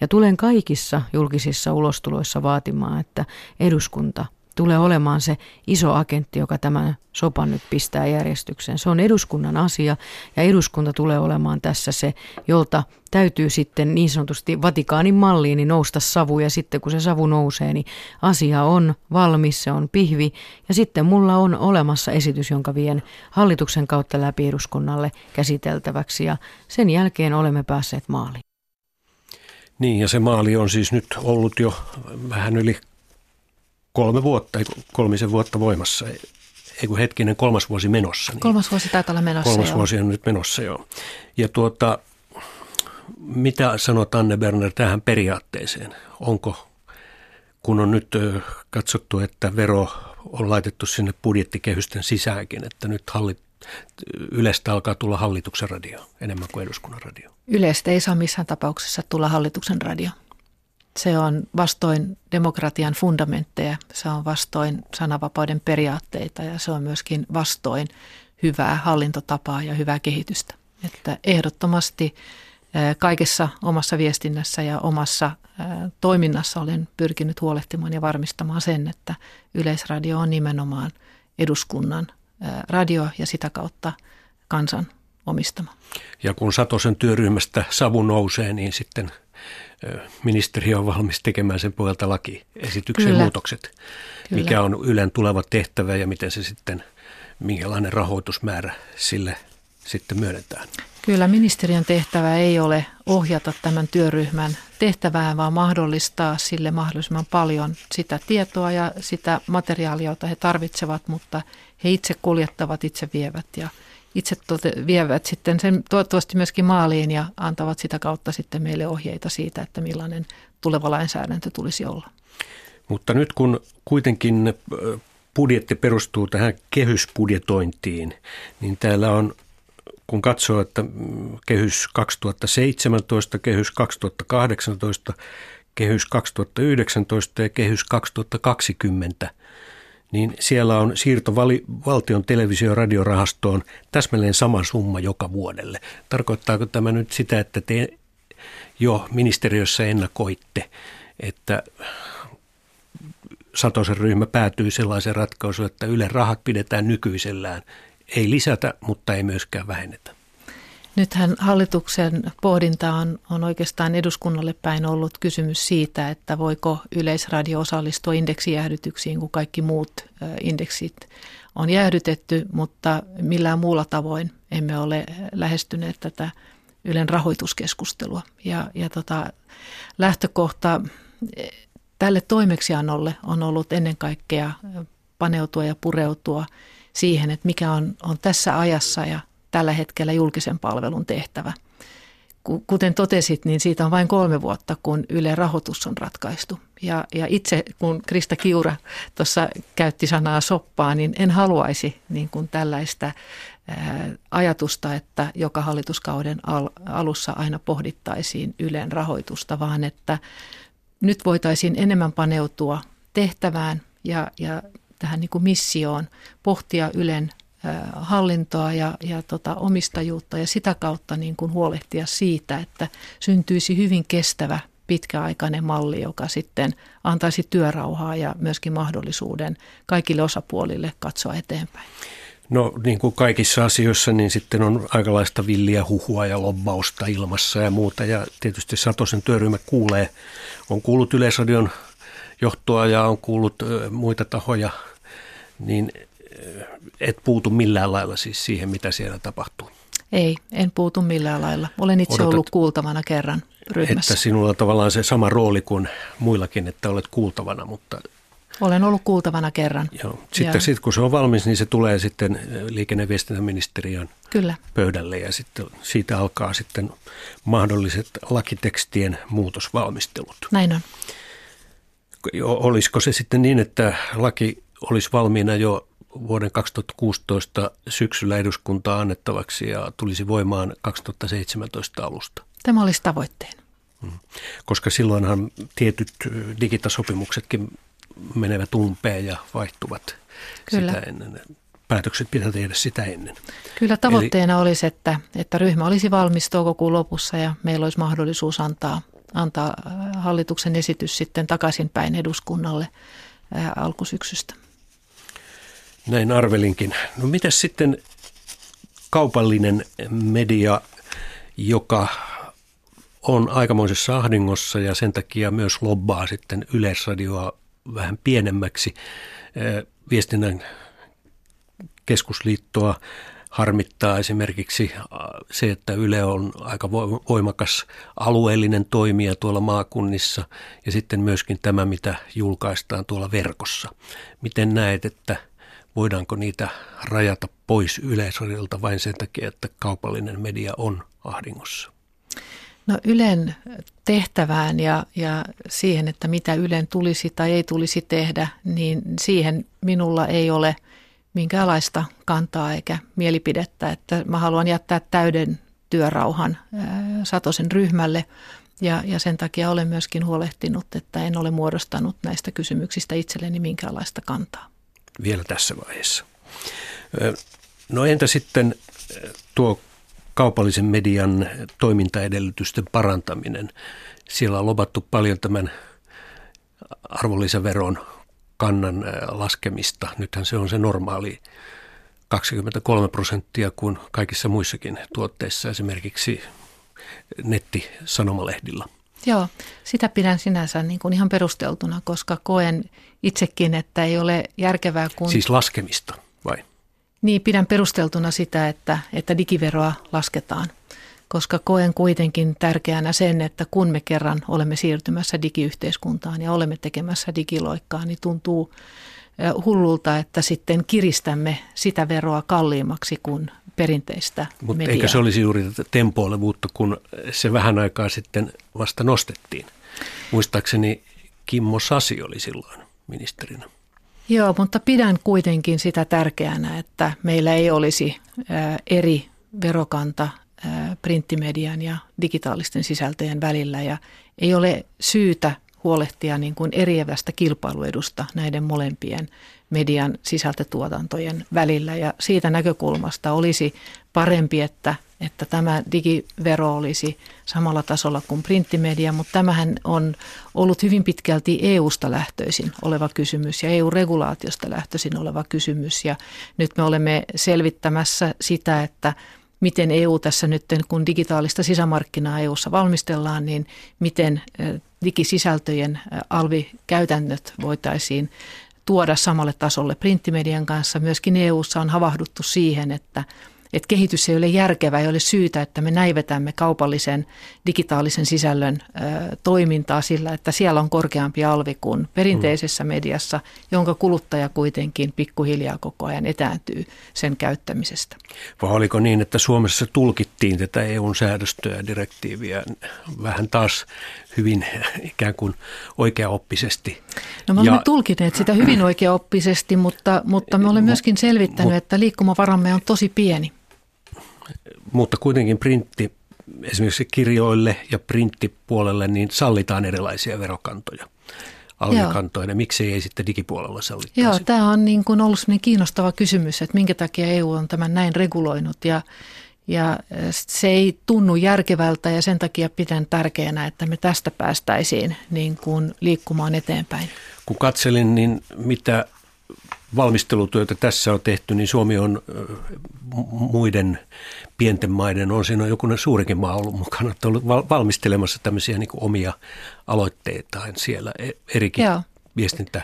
Ja tulen kaikissa julkisissa ulostuloissa vaatimaan, että eduskunta tulee olemaan se iso agentti, joka tämän sopan nyt pistää järjestykseen. Se on eduskunnan asia ja eduskunta tulee olemaan tässä se, jolta täytyy sitten niin sanotusti Vatikaanin malliin niin nousta savu ja sitten kun se savu nousee, niin asia on valmis, se on pihvi ja sitten mulla on olemassa esitys, jonka vien hallituksen kautta läpi eduskunnalle käsiteltäväksi ja sen jälkeen olemme päässeet maaliin. Niin, ja se maali on siis nyt ollut jo vähän yli kolme vuotta, ei kolmisen vuotta voimassa. Ei kun hetkinen, kolmas vuosi menossa. Niin Kolmas vuosi taitaa olla menossa, kolmas joo. vuosi on nyt menossa, joo. Ja tuota, mitä sanot Anne Berner tähän periaatteeseen? Onko, kun on nyt katsottu, että vero on laitettu sinne budjettikehysten sisäänkin, että nyt hallit, Ylestä alkaa tulla hallituksen radio enemmän kuin eduskunnan radio. Yleistä ei saa missään tapauksessa tulla hallituksen radio. Se on vastoin demokratian fundamentteja, se on vastoin sananvapauden periaatteita ja se on myöskin vastoin hyvää hallintotapaa ja hyvää kehitystä. Että ehdottomasti kaikessa omassa viestinnässä ja omassa toiminnassa olen pyrkinyt huolehtimaan ja varmistamaan sen, että Yleisradio on nimenomaan eduskunnan radio ja sitä kautta kansan omistama. Ja kun Satosen työryhmästä savu nousee, niin sitten ministeriö on valmis tekemään sen pohjalta lakiesityksen Kyllä. muutokset. Kyllä. Mikä on Ylen tuleva tehtävä ja miten se sitten, minkälainen rahoitusmäärä sille sitten myönnetään. Kyllä ministeriön tehtävä ei ole ohjata tämän työryhmän tehtävää, vaan mahdollistaa sille mahdollisimman paljon sitä tietoa ja sitä materiaalia, jota he tarvitsevat, mutta he itse kuljettavat, itse vievät ja itse tote- vievät sitten sen toivottavasti myöskin maaliin ja antavat sitä kautta sitten meille ohjeita siitä, että millainen tuleva lainsäädäntö tulisi olla. Mutta nyt kun kuitenkin budjetti perustuu tähän kehysbudjetointiin, niin täällä on, kun katsoo, että kehys 2017, kehys 2018, kehys 2019 ja kehys 2020, niin siellä on siirto valtion televisio- ja radiorahastoon täsmälleen sama summa joka vuodelle. Tarkoittaako tämä nyt sitä, että te jo ministeriössä ennakoitte, että Satosen ryhmä päätyy sellaiseen ratkaisuun, että Yle rahat pidetään nykyisellään. Ei lisätä, mutta ei myöskään vähennetä. Nythän hallituksen pohdinta on, on oikeastaan eduskunnalle päin ollut kysymys siitä, että voiko Yleisradio osallistua indeksijäähdytyksiin, kun kaikki muut indeksit on jäähdytetty, mutta millään muulla tavoin emme ole lähestyneet tätä Ylen rahoituskeskustelua. Ja, ja tota, lähtökohta eh, tälle toimeksiannolle on ollut ennen kaikkea paneutua ja pureutua siihen, että mikä on, on tässä ajassa ja tällä hetkellä julkisen palvelun tehtävä. Ku- Kuten totesit, niin siitä on vain kolme vuotta, kun Yle rahoitus on ratkaistu. Ja, ja itse, kun Krista Kiura tuossa käytti sanaa soppaa, niin en haluaisi niin kuin tällaista ajatusta, että joka hallituskauden al- alussa aina pohdittaisiin Ylen rahoitusta, vaan että nyt voitaisiin enemmän paneutua tehtävään ja, ja tähän niin kuin missioon, pohtia Ylen hallintoa ja, ja tota, omistajuutta ja sitä kautta niin kuin huolehtia siitä, että syntyisi hyvin kestävä pitkäaikainen malli, joka sitten antaisi työrauhaa ja myöskin mahdollisuuden kaikille osapuolille katsoa eteenpäin. No niin kuin kaikissa asioissa, niin sitten on aikalaista villiä huhua ja lobbausta ilmassa ja muuta. Ja tietysti Satosen työryhmä kuulee, on kuullut Yleisradion johtoa ja on kuullut muita tahoja, niin ö, et puutu millään lailla siis siihen, mitä siellä tapahtuu. Ei, en puutu millään lailla. Olen itse Odotat- ollut kuultavana kerran ryhmässä. Että sinulla on tavallaan se sama rooli kuin muillakin, että olet kuultavana, mutta Olen ollut kuultavana kerran. joo. Sitten Ja- sit, kun se on valmis, niin se tulee sitten ö, liikenne- ja viestintäministeriön Kyllä. pöydälle ja sitten siitä alkaa sitten mahdolliset lakitekstien muutosvalmistelut. Näin on. Olisiko se sitten niin, että laki olisi valmiina jo vuoden 2016 syksyllä eduskuntaa annettavaksi ja tulisi voimaan 2017 alusta? Tämä olisi tavoitteena. Koska silloinhan tietyt digitasopimuksetkin menevät umpeen ja vaihtuvat Kyllä. sitä ennen. Päätökset pitää tehdä sitä ennen. Kyllä tavoitteena Eli... olisi, että, että ryhmä olisi valmis toukokuun lopussa ja meillä olisi mahdollisuus antaa, antaa hallituksen esitys sitten takaisinpäin eduskunnalle ää, alkusyksystä. Näin arvelinkin. No mitäs sitten kaupallinen media, joka on aikamoisessa ahdingossa ja sen takia myös lobbaa sitten Yleisradioa vähän pienemmäksi. Viestinnän keskusliittoa harmittaa esimerkiksi se, että Yle on aika voimakas alueellinen toimija tuolla maakunnissa ja sitten myöskin tämä, mitä julkaistaan tuolla verkossa. Miten näet, että voidaanko niitä rajata pois yleisradiolta vain sen takia, että kaupallinen media on ahdingossa? No Ylen tehtävään ja, ja siihen, että mitä Ylen tulisi tai ei tulisi tehdä, niin siihen minulla ei ole minkäänlaista kantaa eikä mielipidettä. Että mä haluan jättää täyden työrauhan Satosen ryhmälle ja, ja sen takia olen myöskin huolehtinut, että en ole muodostanut näistä kysymyksistä itselleni minkäänlaista kantaa. Vielä tässä vaiheessa. No entä sitten tuo kaupallisen median toimintaedellytysten parantaminen. Siellä on lobattu paljon tämän arvonlisäveron kannan laskemista. Nythän se on se normaali 23 prosenttia kuin kaikissa muissakin tuotteissa, esimerkiksi nettisanomalehdillä. Joo, sitä pidän sinänsä niin kuin ihan perusteltuna, koska koen itsekin, että ei ole järkevää kun... Siis laskemista vai? Niin, pidän perusteltuna sitä, että, että digiveroa lasketaan, koska koen kuitenkin tärkeänä sen, että kun me kerran olemme siirtymässä digiyhteiskuntaan ja olemme tekemässä digiloikkaa, niin tuntuu hullulta, että sitten kiristämme sitä veroa kalliimmaksi kuin perinteistä Mutta mediaa. eikö se olisi juuri tätä tempoilevuutta, kun se vähän aikaa sitten vasta nostettiin? Muistaakseni Kimmo Sasi oli silloin ministerinä. Joo, mutta pidän kuitenkin sitä tärkeänä, että meillä ei olisi eri verokanta printtimedian ja digitaalisten sisältöjen välillä ja ei ole syytä huolehtia niin kuin eriävästä kilpailuedusta näiden molempien median sisältötuotantojen välillä. Ja siitä näkökulmasta olisi parempi, että, että tämä digivero olisi samalla tasolla kuin printtimedia, mutta tämähän on ollut hyvin pitkälti EU-sta lähtöisin oleva kysymys ja EU-regulaatiosta lähtöisin oleva kysymys. Ja nyt me olemme selvittämässä sitä, että miten EU tässä nyt, kun digitaalista sisämarkkinaa EUssa valmistellaan, niin miten digisisältöjen alvikäytännöt voitaisiin tuoda samalle tasolle printtimedian kanssa. Myöskin EUssa on havahduttu siihen, että että kehitys ei ole järkevää, ei ole syytä, että me näivetämme kaupallisen digitaalisen sisällön ö, toimintaa sillä, että siellä on korkeampi alvi kuin perinteisessä mediassa, jonka kuluttaja kuitenkin pikkuhiljaa koko ajan etääntyy sen käyttämisestä. Vai oliko niin, että Suomessa tulkittiin tätä EUn säädöstöä ja direktiiviä vähän taas hyvin ikään kuin oikeaoppisesti. No me olemme ja, tulkineet sitä hyvin oikeaoppisesti, mutta, mutta me olemme myöskin selvittänyt, että liikkumavaramme on tosi pieni. Mutta kuitenkin printti, esimerkiksi kirjoille ja printtipuolelle, niin sallitaan erilaisia verokantoja alvikantoina. Miksi ei sitten digipuolella sallittaisi? Joo, tämä on niin kuin ollut kiinnostava kysymys, että minkä takia EU on tämän näin reguloinut ja ja se ei tunnu järkevältä ja sen takia pidän tärkeänä, että me tästä päästäisiin niin kuin liikkumaan eteenpäin. Kun katselin, niin mitä valmistelutyötä tässä on tehty, niin Suomi on muiden pienten maiden, on siinä joku suurikin maa ollut mukana, että ollut valmistelemassa tämmöisiä niin kuin omia aloitteitaan siellä e, erikin Joo. viestintä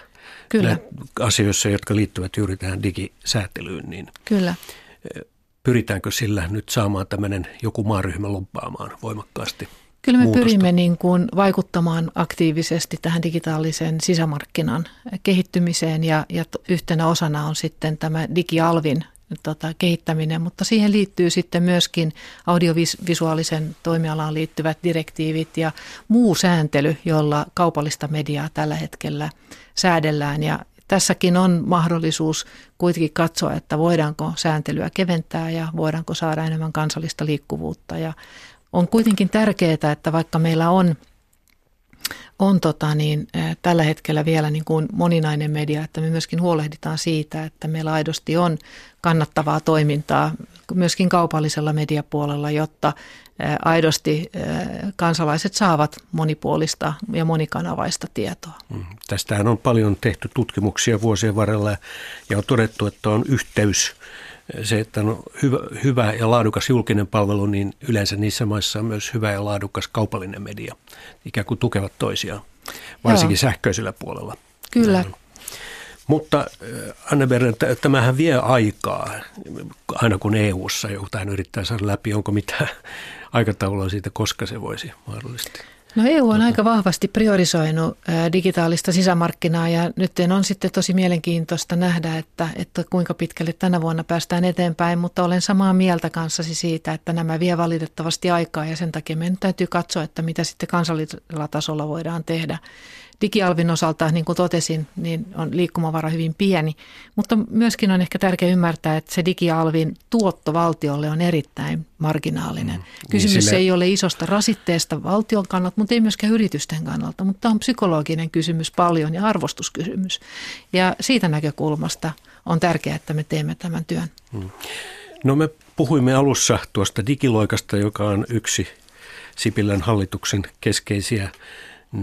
Kyllä. asioissa, jotka liittyvät juuri tähän digisäätelyyn. Niin Kyllä pyritäänkö sillä nyt saamaan tämmöinen joku maaryhmä loppaamaan voimakkaasti? Kyllä me muutosta? pyrimme niin kuin vaikuttamaan aktiivisesti tähän digitaalisen sisämarkkinan kehittymiseen ja, ja yhtenä osana on sitten tämä digialvin tota, kehittäminen, mutta siihen liittyy sitten myöskin audiovisuaalisen toimialaan liittyvät direktiivit ja muu sääntely, jolla kaupallista mediaa tällä hetkellä säädellään ja, tässäkin on mahdollisuus kuitenkin katsoa, että voidaanko sääntelyä keventää ja voidaanko saada enemmän kansallista liikkuvuutta. Ja on kuitenkin tärkeää, että vaikka meillä on on tota niin, tällä hetkellä vielä niin kuin moninainen media, että me myöskin huolehditaan siitä, että meillä aidosti on kannattavaa toimintaa myöskin kaupallisella mediapuolella, jotta aidosti kansalaiset saavat monipuolista ja monikanavaista tietoa. Mm. Tästähän on paljon tehty tutkimuksia vuosien varrella ja on todettu, että on yhteys se, että on hyvä, hyvä ja laadukas julkinen palvelu, niin yleensä niissä maissa on myös hyvä ja laadukas kaupallinen media. Ikään kuin tukevat toisiaan, varsinkin Joo. sähköisellä puolella. Kyllä. Mutta äh, Anne Berner, tämähän vie aikaa, aina kun EU-ssa jotain yrittää saada läpi. Onko mitään aikataulua siitä, koska se voisi mahdollisesti? No EU on aika vahvasti priorisoinut digitaalista sisämarkkinaa ja nyt on sitten tosi mielenkiintoista nähdä, että, että kuinka pitkälle tänä vuonna päästään eteenpäin, mutta olen samaa mieltä kanssasi siitä, että nämä vie valitettavasti aikaa ja sen takia meidän täytyy katsoa, että mitä sitten kansallisella tasolla voidaan tehdä digialvin osalta, niin kuin totesin, niin on liikkumavara hyvin pieni, mutta myöskin on ehkä tärkeää ymmärtää, että se digialvin tuotto valtiolle on erittäin marginaalinen. Mm, Kysymys niin sille... ei ole isosta rasitteesta valtion kannalta, mutta ei myöskään yritysten kannalta, mutta tämä on psykologinen kysymys paljon ja arvostuskysymys. Ja siitä näkökulmasta on tärkeää, että me teemme tämän työn. Mm. No me puhuimme alussa tuosta digiloikasta, joka on yksi Sipilän hallituksen keskeisiä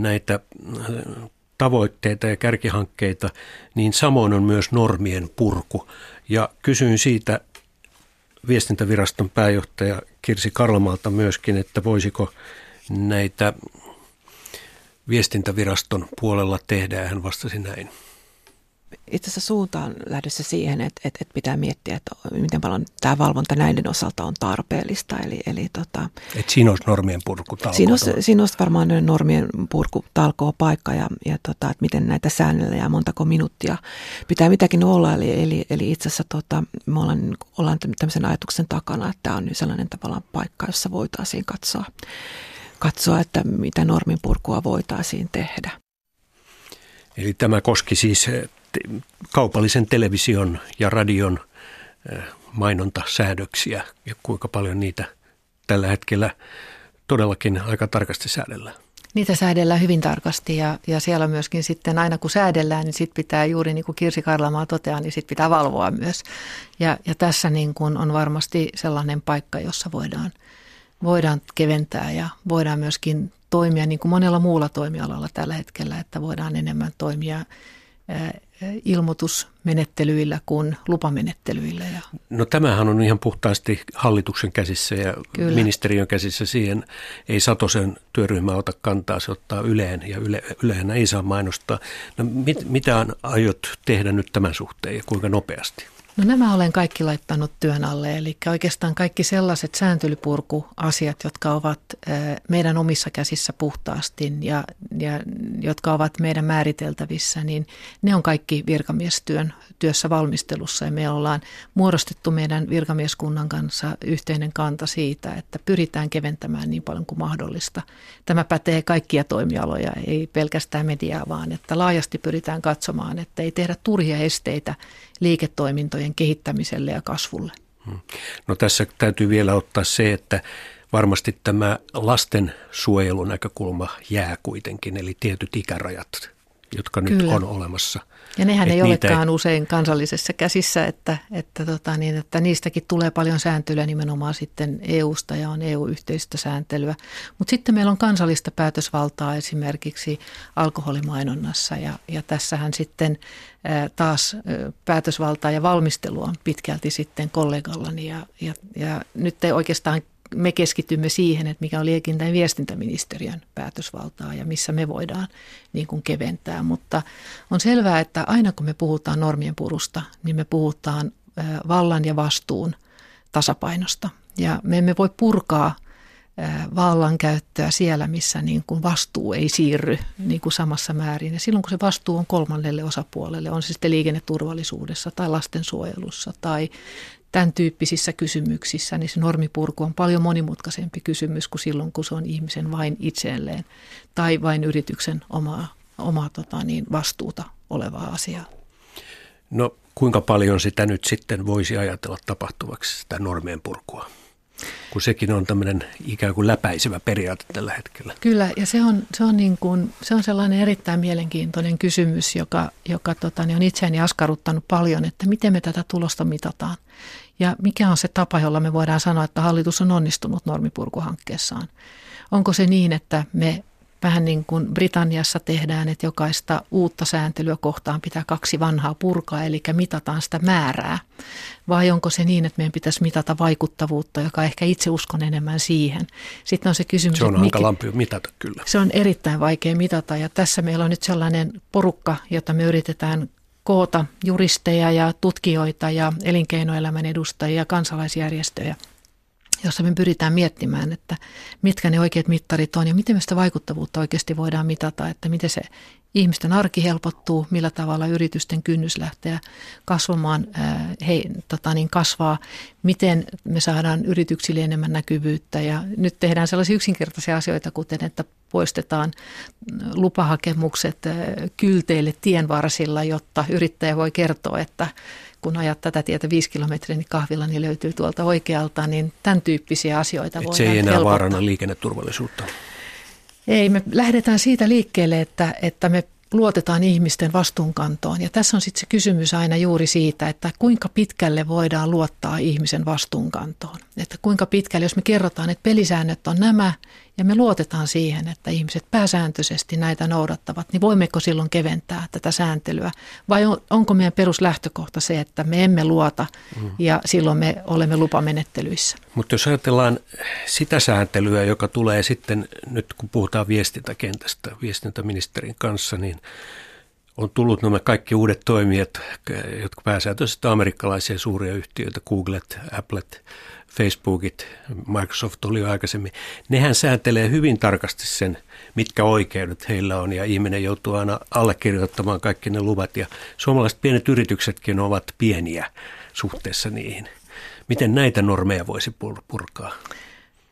näitä äh, tavoitteita ja kärkihankkeita, niin samoin on myös normien purku. Ja kysyin siitä viestintäviraston pääjohtaja Kirsi Karlamalta myöskin, että voisiko näitä viestintäviraston puolella tehdä, hän vastasi näin itse asiassa suuntaan lähdössä siihen, että, että, että pitää miettiä, että miten paljon tämä valvonta näiden osalta on tarpeellista. Eli, eli tota, Et siinä olisi normien purku siinä olisi, siinä olisi varmaan normien purku talkoa paikka ja, ja tota, että miten näitä säännellä ja montako minuuttia pitää mitäkin olla. Eli, eli, eli itse asiassa tota, me ollaan, ollaan tämmöisen ajatuksen takana, että tämä on sellainen tavallaan paikka, jossa voitaisiin katsoa, katsoa että mitä normin purkua voitaisiin tehdä. Eli tämä koski siis kaupallisen television ja radion mainontasäädöksiä ja kuinka paljon niitä tällä hetkellä todellakin aika tarkasti säädellään. Niitä säädellään hyvin tarkasti ja, ja siellä myöskin sitten aina kun säädellään, niin sitten pitää juuri niin kuin Kirsi Karlamaa toteaa, niin sitten pitää valvoa myös. Ja, ja tässä niin kuin on varmasti sellainen paikka, jossa voidaan, voidaan keventää ja voidaan myöskin toimia niin kuin monella muulla toimialalla tällä hetkellä, että voidaan enemmän toimia ilmoitusmenettelyillä kuin lupamenettelyillä. No tämähän on ihan puhtaasti hallituksen käsissä ja Kyllä. ministeriön käsissä. Siihen ei Satosen työryhmä ota kantaa, se ottaa Yleen ja Yle, Yleen ei saa mainostaa. No mit, mitä aiot tehdä nyt tämän suhteen ja kuinka nopeasti? No nämä olen kaikki laittanut työn alle, eli oikeastaan kaikki sellaiset sääntelypurkuasiat, jotka ovat meidän omissa käsissä puhtaasti ja, ja jotka ovat meidän määriteltävissä, niin ne on kaikki virkamiestyön työssä valmistelussa ja me ollaan muodostettu meidän virkamieskunnan kanssa yhteinen kanta siitä, että pyritään keventämään niin paljon kuin mahdollista. Tämä pätee kaikkia toimialoja, ei pelkästään mediaa, vaan että laajasti pyritään katsomaan, että ei tehdä turhia esteitä liiketoimintojen kehittämiselle ja kasvulle. Hmm. No tässä täytyy vielä ottaa se, että varmasti tämä lastensuojelunäkökulma jää kuitenkin, eli tietyt ikärajat, jotka Kyllä. nyt on olemassa – ja nehän ei olekaan ei... usein kansallisessa käsissä, että, että, tota, niin, että niistäkin tulee paljon sääntelyä nimenomaan sitten EU-sta ja on EU-yhteistä sääntelyä. Mutta sitten meillä on kansallista päätösvaltaa esimerkiksi alkoholimainonnassa ja, ja tässähän sitten taas päätösvaltaa ja valmistelua on pitkälti sitten kollegallani ja, ja, ja nyt ei oikeastaan me keskitymme siihen, että mikä on liikenteen ja viestintäministeriön päätösvaltaa ja missä me voidaan niin kuin keventää. Mutta on selvää, että aina kun me puhutaan normien purusta, niin me puhutaan vallan ja vastuun tasapainosta. Ja me emme voi purkaa vallankäyttöä siellä, missä niin kuin vastuu ei siirry niin kuin samassa määrin. Ja silloin kun se vastuu on kolmannelle osapuolelle, on se sitten liikenneturvallisuudessa tai lastensuojelussa tai tämän tyyppisissä kysymyksissä, niin se normipurku on paljon monimutkaisempi kysymys kuin silloin, kun se on ihmisen vain itselleen tai vain yrityksen omaa, omaa tota niin, vastuuta olevaa asiaa. No kuinka paljon sitä nyt sitten voisi ajatella tapahtuvaksi, sitä normien purkua? kun sekin on tämmöinen ikään kuin läpäisevä periaate tällä hetkellä. Kyllä, ja se on, se on, niin kuin, se on sellainen erittäin mielenkiintoinen kysymys, joka, joka tota, niin on itseäni askarruttanut paljon, että miten me tätä tulosta mitataan. Ja mikä on se tapa, jolla me voidaan sanoa, että hallitus on onnistunut normipurkuhankkeessaan. Onko se niin, että me vähän niin kuin Britanniassa tehdään, että jokaista uutta sääntelyä kohtaan pitää kaksi vanhaa purkaa, eli mitataan sitä määrää. Vai onko se niin, että meidän pitäisi mitata vaikuttavuutta, joka ehkä itse uskon enemmän siihen. Sitten on se kysymys, Se on hankalampi mitata kyllä. Se on erittäin vaikea mitata ja tässä meillä on nyt sellainen porukka, jota me yritetään koota juristeja ja tutkijoita ja elinkeinoelämän edustajia ja kansalaisjärjestöjä, jossa me pyritään miettimään, että mitkä ne oikeat mittarit on ja miten me sitä vaikuttavuutta oikeasti voidaan mitata, että miten se ihmisten arki helpottuu, millä tavalla yritysten kynnys lähtee kasvamaan, he, tota niin, kasvaa, miten me saadaan yrityksille enemmän näkyvyyttä ja nyt tehdään sellaisia yksinkertaisia asioita, kuten että poistetaan lupahakemukset kylteille tienvarsilla, jotta yrittäjä voi kertoa, että kun ajat tätä tietä viisi kilometriä, niin kahvilla niin löytyy tuolta oikealta, niin tämän tyyppisiä asioita voidaan se ei enää helpottaa. vaarana liikenneturvallisuutta. Ei, me lähdetään siitä liikkeelle, että, että me luotetaan ihmisten vastuunkantoon. Ja tässä on sitten se kysymys aina juuri siitä, että kuinka pitkälle voidaan luottaa ihmisen vastuunkantoon. Että kuinka pitkälle, jos me kerrotaan, että pelisäännöt on nämä ja me luotetaan siihen, että ihmiset pääsääntöisesti näitä noudattavat, niin voimmeko silloin keventää tätä sääntelyä? Vai on, onko meidän peruslähtökohta se, että me emme luota ja silloin me olemme lupamenettelyissä? Mutta jos ajatellaan sitä sääntelyä, joka tulee sitten nyt kun puhutaan viestintäkentästä viestintäministerin kanssa, niin on tullut nämä kaikki uudet toimijat, jotka pääsääntöisesti amerikkalaisia suuria yhtiöitä, Googlet, Applet, Facebookit, Microsoft oli jo aikaisemmin. Nehän sääntelee hyvin tarkasti sen, mitkä oikeudet heillä on ja ihminen joutuu aina allekirjoittamaan kaikki ne luvat ja suomalaiset pienet yrityksetkin ovat pieniä suhteessa niihin. Miten näitä normeja voisi pur- purkaa?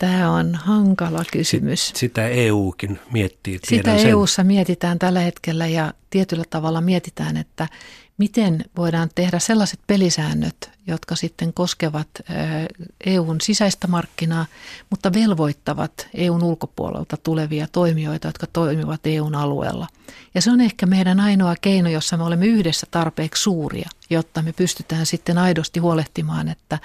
Tämä on hankala kysymys. Sit, sitä EUkin miettii. Sitä sen. EUssa mietitään tällä hetkellä ja tietyllä tavalla mietitään, että miten voidaan tehdä sellaiset pelisäännöt, jotka sitten koskevat EUn sisäistä markkinaa, mutta velvoittavat EUn ulkopuolelta tulevia toimijoita, jotka toimivat EUn alueella. Ja se on ehkä meidän ainoa keino, jossa me olemme yhdessä tarpeeksi suuria, jotta me pystytään sitten aidosti huolehtimaan, että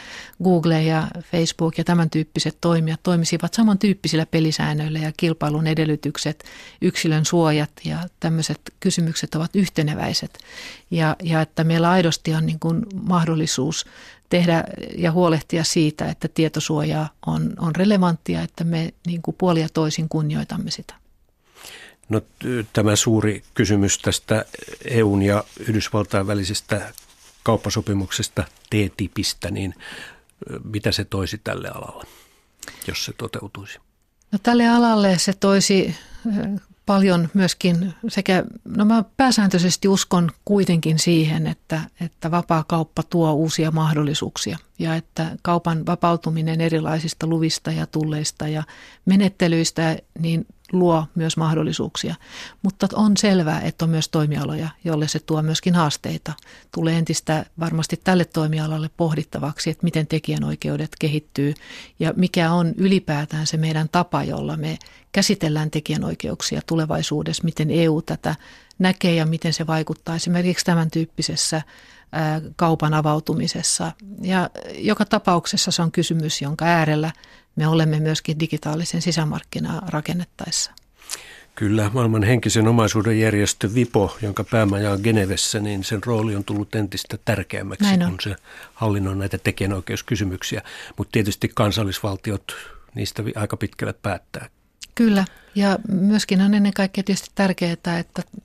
Google ja Facebook ja tämän tyyppiset toimijat toimisivat samantyyppisillä pelisäännöillä ja kilpailun edellytykset, yksilön suojat ja tämmöiset kysymykset ovat yhteneväiset. Ja, ja että meillä aidosti on niin kuin mahdollisuus tehdä ja huolehtia siitä, että tietosuoja on, on relevanttia, että me niin kuin puolia toisin kunnioitamme sitä. No, tämä suuri kysymys tästä EUn ja Yhdysvaltain välisestä kauppasopimuksesta TTIPistä, niin mitä se toisi tälle alalle, jos se toteutuisi? No, tälle alalle se toisi paljon myöskin sekä, no mä pääsääntöisesti uskon kuitenkin siihen, että, että vapaa kauppa tuo uusia mahdollisuuksia ja että kaupan vapautuminen erilaisista luvista ja tulleista ja menettelyistä niin luo myös mahdollisuuksia. Mutta on selvää, että on myös toimialoja, joille se tuo myöskin haasteita. Tulee entistä varmasti tälle toimialalle pohdittavaksi, että miten tekijänoikeudet kehittyy ja mikä on ylipäätään se meidän tapa, jolla me käsitellään tekijänoikeuksia tulevaisuudessa, miten EU tätä näkee ja miten se vaikuttaa esimerkiksi tämän tyyppisessä kaupan avautumisessa. Ja joka tapauksessa se on kysymys, jonka äärellä me olemme myöskin digitaalisen sisämarkkinaa rakennettaessa. Kyllä, maailman henkisen omaisuuden järjestö VIPO, jonka päämaja on Genevessä, niin sen rooli on tullut entistä tärkeämmäksi, kun se hallinnoi näitä tekijänoikeuskysymyksiä. Mutta tietysti kansallisvaltiot niistä aika pitkälle päättää. Kyllä, ja myöskin on ennen kaikkea tietysti tärkeää, että,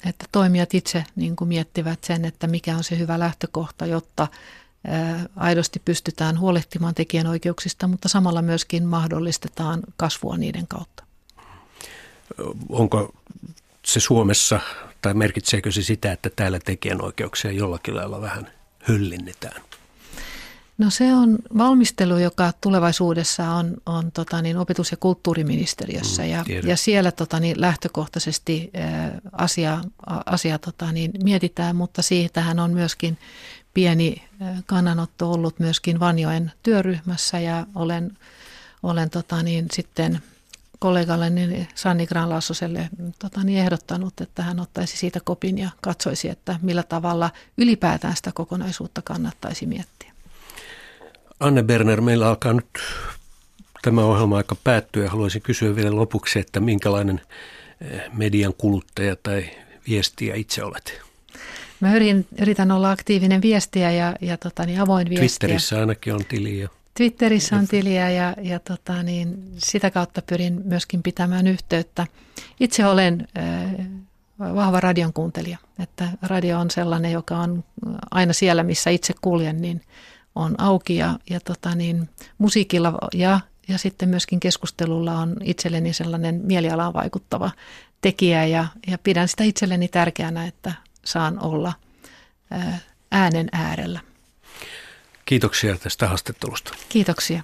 että toimijat itse niin kuin miettivät sen, että mikä on se hyvä lähtökohta, jotta aidosti pystytään huolehtimaan tekijänoikeuksista, mutta samalla myöskin mahdollistetaan kasvua niiden kautta. Onko se Suomessa, tai merkitseekö se sitä, että täällä tekijänoikeuksia jollakin lailla vähän höllinnetään? No se on valmistelu, joka tulevaisuudessa on, on tota niin, opetus- ja kulttuuriministeriössä. Mm, ja, ja siellä tota niin, lähtökohtaisesti ä, asia, asia tota niin, mietitään, mutta siitähän on myöskin pieni kannanotto ollut myöskin Vanjoen työryhmässä ja olen, olen tota niin, sitten kollegalle niin Sanni Granlassoselle tota niin, ehdottanut, että hän ottaisi siitä kopin ja katsoisi, että millä tavalla ylipäätään sitä kokonaisuutta kannattaisi miettiä. Anne Berner, meillä alkaa nyt tämä ohjelma aika päättyä. Haluaisin kysyä vielä lopuksi, että minkälainen median kuluttaja tai viestiä itse olet? Mä yritän olla aktiivinen viestiä ja, ja tota, niin avoin viestiä. Twitterissä ainakin on tiliä. Twitterissä on tiliä ja, ja tota, niin sitä kautta pyrin myöskin pitämään yhteyttä. Itse olen, äh, vahva radion kuuntelija. Että radio on sellainen, joka on aina siellä, missä itse kuljen, niin on auki ja, ja tota niin, musiikilla ja, ja sitten myöskin keskustelulla on itselleni sellainen mielialaan vaikuttava tekijä ja, ja pidän sitä itselleni tärkeänä, että saan olla äänen äärellä. Kiitoksia tästä haastattelusta. Kiitoksia.